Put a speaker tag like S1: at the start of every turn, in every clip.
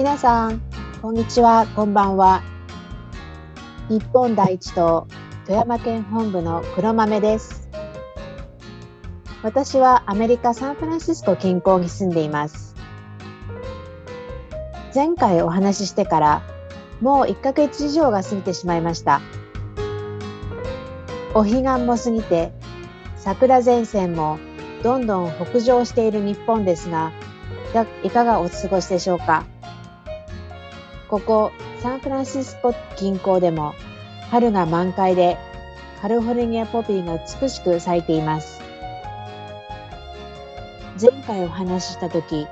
S1: 皆さん、こんにちは、こんばんは。日本第一党富山県本部の黒豆です。私はアメリカ・サンフランシスコ近郊に住んでいます。前回お話ししてからもう1ヶ月以上が過ぎてしまいました。お彼岸も過ぎて桜前線もどんどん北上している日本ですが、いかがお過ごしでしょうか？ここサンフランシスコ近郊でも春が満開でカリフォルニアポピーが美しく咲いています。前回お話しした時、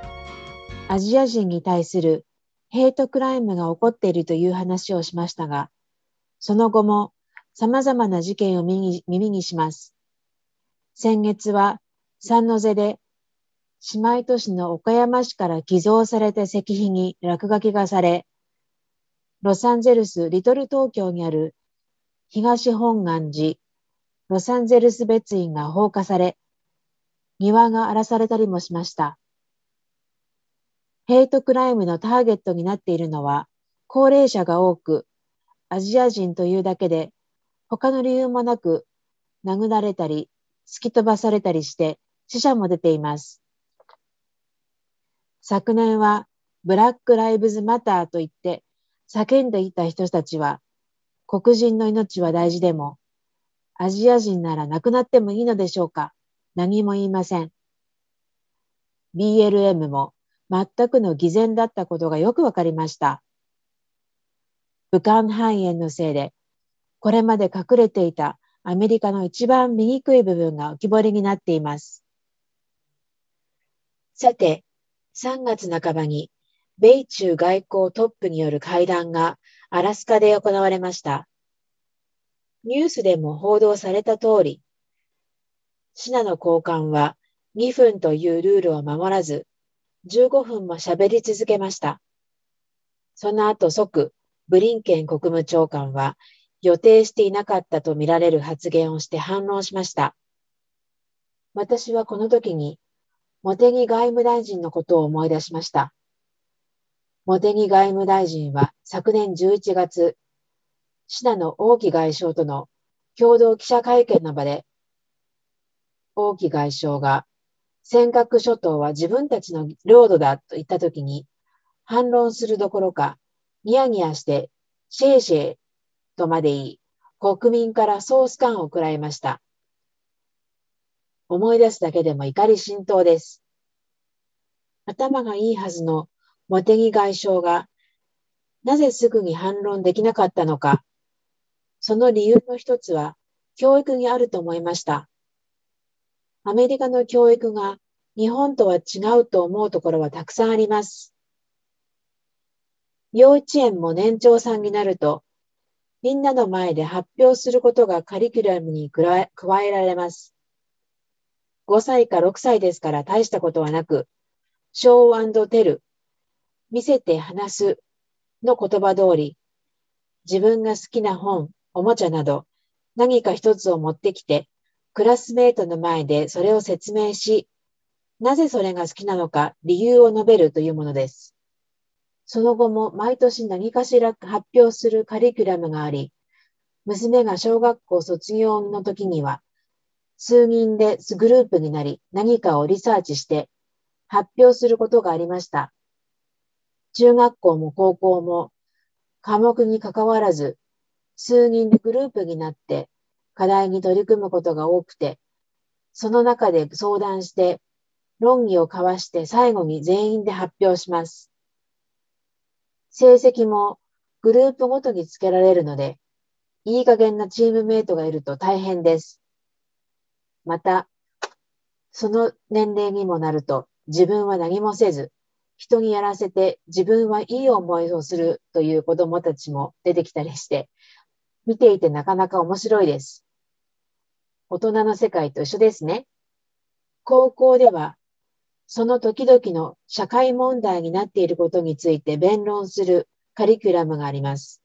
S1: アジア人に対するヘイトクライムが起こっているという話をしましたが、その後も様々な事件を耳にします。先月は三ノ瀬で姉妹都市の岡山市から寄贈された石碑に落書きがされ、ロサンゼルス・リトル東京にある東本願寺、ロサンゼルス別院が放火され、庭が荒らされたりもしました。ヘイトクライムのターゲットになっているのは高齢者が多く、アジア人というだけで他の理由もなく殴られたり突き飛ばされたりして死者も出ています。昨年はブラック・ライブズ・マターと言って叫んでいた人たちは黒人の命は大事でもアジア人なら亡くなってもいいのでしょうか何も言いません。BLM も全くの偽善だったことがよくわかりました。武漢肺炎のせいでこれまで隠れていたアメリカの一番醜い部分が浮き彫りになっています。さて、3月半ばに米中外交トップによる会談がアラスカで行われました。ニュースでも報道された通り、シナの交換は2分というルールを守らず、15分も喋り続けました。その後即、ブリンケン国務長官は予定していなかったとみられる発言をして反論しました。私はこの時に茂木外務大臣のことを思い出しました。茂木外務大臣は昨年11月、シナの王毅外相との共同記者会見の場で、王毅外相が尖閣諸島は自分たちの領土だと言ったときに、反論するどころか、ニヤニヤして、シェーシェーとまで言い、国民からソース感を食らいました。思い出すだけでも怒り心頭です。頭がいいはずの茂木外相が、なぜすぐに反論できなかったのか、その理由の一つは、教育にあると思いました。アメリカの教育が日本とは違うと思うところはたくさんあります。幼稚園も年長さんになると、みんなの前で発表することがカリキュラムに加えられます。5歳か6歳ですから大したことはなく、ショーテル、見せて話すの言葉通り、自分が好きな本、おもちゃなど、何か一つを持ってきて、クラスメートの前でそれを説明し、なぜそれが好きなのか理由を述べるというものです。その後も毎年何かしら発表するカリキュラムがあり、娘が小学校卒業の時には、数人でグループになり何かをリサーチして発表することがありました。中学校も高校も科目に関わらず数人でグループになって課題に取り組むことが多くて、その中で相談して論議を交わして最後に全員で発表します。成績もグループごとにつけられるので、いい加減なチームメイトがいると大変です。また、その年齢にもなると自分は何もせず、人にやらせて自分はいい思いをするという子供たちも出てきたりして、見ていてなかなか面白いです。大人の世界と一緒ですね。高校では、その時々の社会問題になっていることについて弁論するカリキュラムがあります。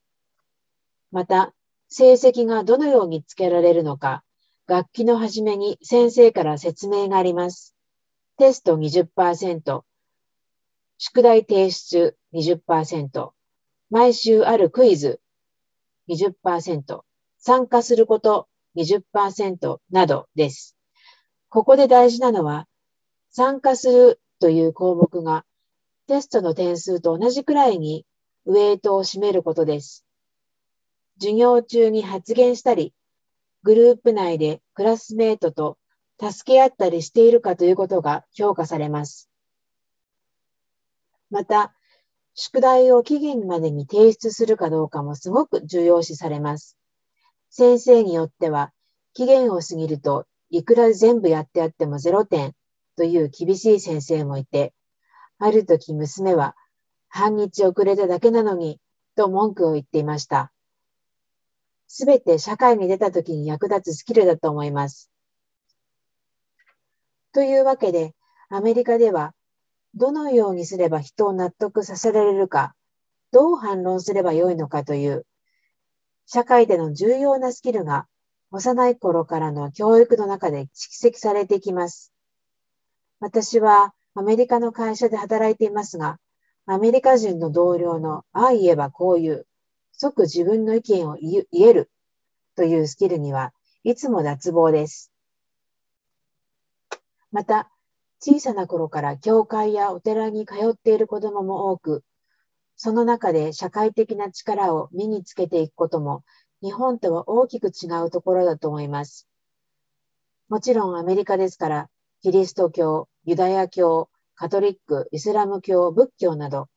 S1: また、成績がどのようにつけられるのか、学期の初めに先生から説明があります。テスト20%、宿題提出20%、毎週あるクイズ20%、参加すること20%などです。ここで大事なのは、参加するという項目がテストの点数と同じくらいにウェイトを占めることです。授業中に発言したり、グループ内でクラスメートと助け合ったりしているかということが評価されます。また、宿題を期限までに提出するかどうかもすごく重要視されます。先生によっては、期限を過ぎるといくら全部やってやっても0点という厳しい先生もいて、ある時娘は半日遅れただけなのにと文句を言っていました。すべて社会に出た時に役立つスキルだと思います。というわけで、アメリカではどのようにすれば人を納得させられるか、どう反論すればよいのかという、社会での重要なスキルが幼い頃からの教育の中で蓄積されていきます。私はアメリカの会社で働いていますが、アメリカ人の同僚のああ言えばこういう、即自分の意見を言えるというスキルにはいつも脱帽です。また、小さな頃から教会やお寺に通っている子供も多く、その中で社会的な力を身につけていくことも日本とは大きく違うところだと思います。もちろんアメリカですから、キリスト教、ユダヤ教、カトリック、イスラム教、仏教など、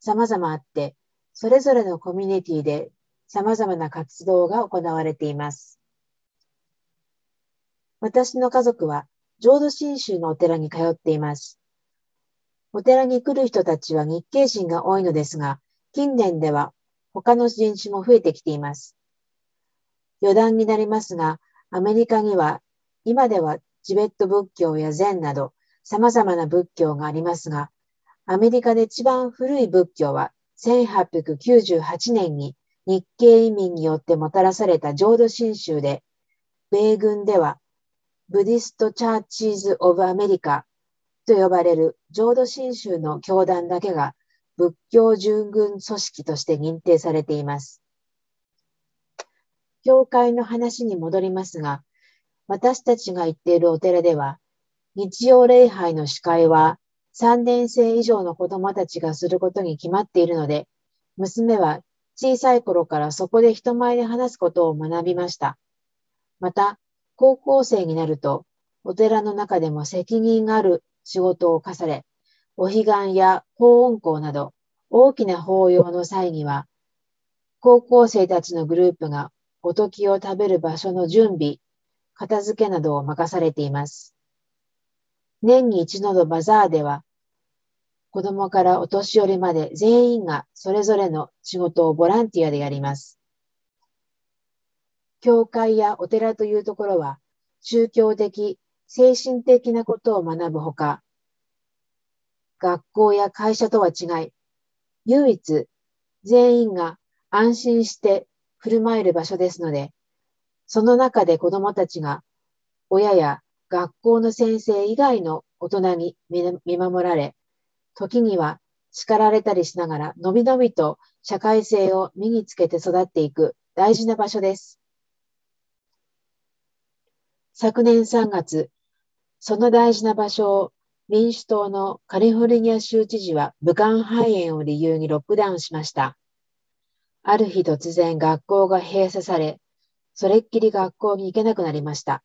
S1: 様々あって、それぞれのコミュニティで様々な活動が行われています。私の家族は浄土真宗のお寺に通っています。お寺に来る人たちは日系人が多いのですが、近年では他の人種も増えてきています。余談になりますが、アメリカには今ではチベット仏教や禅など様々な仏教がありますが、アメリカで一番古い仏教は1898年に日系移民によってもたらされた浄土真宗で、米軍ではブディスト・チャーチーズ・オブ・アメリカと呼ばれる浄土真宗の教団だけが仏教従軍組織として認定されています。教会の話に戻りますが、私たちが行っているお寺では、日曜礼拝の司会は3年生以上の子供たちがすることに決まっているので、娘は小さい頃からそこで人前で話すことを学びました。また、高校生になると、お寺の中でも責任がある仕事を課され、お彼岸や法音校など大きな法要の際には、高校生たちのグループがおときを食べる場所の準備、片付けなどを任されています。年に一度のバザーでは、子供からお年寄りまで全員がそれぞれの仕事をボランティアでやります。教会やお寺というところは宗教的、精神的なことを学ぶほか、学校や会社とは違い、唯一全員が安心して振る舞える場所ですので、その中で子供たちが親や学校の先生以外の大人に見守られ、時には叱られたりしながら、のびのびと社会性を身につけて育っていく大事な場所です。昨年3月、その大事な場所を民主党のカリフォルニア州知事は武漢肺炎を理由にロックダウンしました。ある日突然学校が閉鎖され、それっきり学校に行けなくなりました。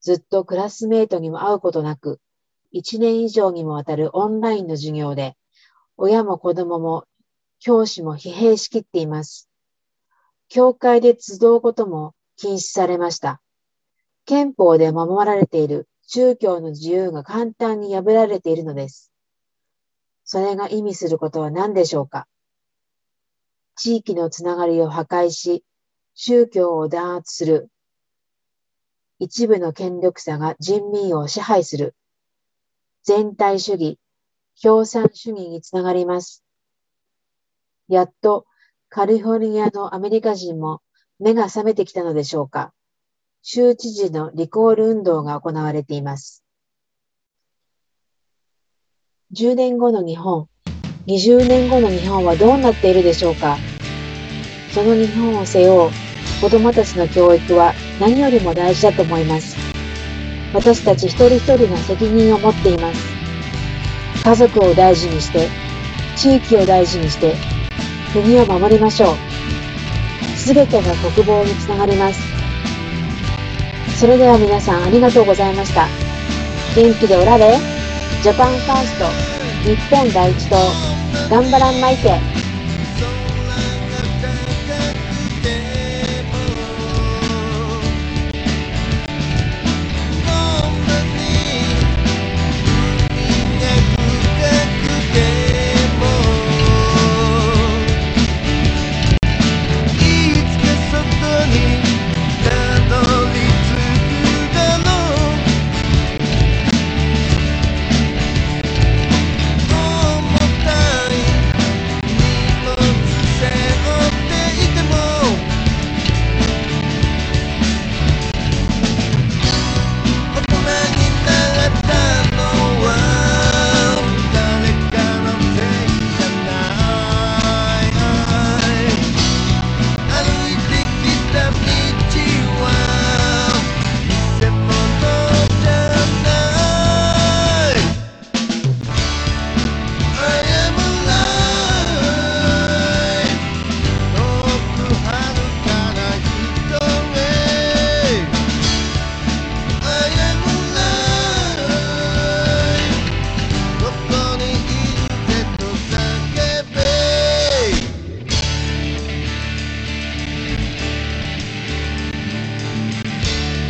S1: ずっとクラスメートにも会うことなく、1年以上にもわたるオンラインの授業で、親も子供も教師も疲弊しきっています。教会で集うことも禁止されました。憲法で守られている宗教の自由が簡単に破られているのです。それが意味することは何でしょうか？地域のつながりを破壊し、宗教を弾圧する。一部の権力者が人民を支配する。全体主義、共産主義につながります。やっとカリフォルニアのアメリカ人も目が覚めてきたのでしょうか？州知事のリコール運動が行われています。10年後の日本、20年後の日本はどうなっているでしょうか？その日本を背負う子供たちの教育は何よりも大事だと思います。私たち一人一人が責任を持っています。家族を大事にして、地域を大事にして、国を守りましょう。すべてが国防につながります。それでは皆さんありがとうございました。元気でおられ。ジャパンファースト。日本第一党。頑張らんまいて。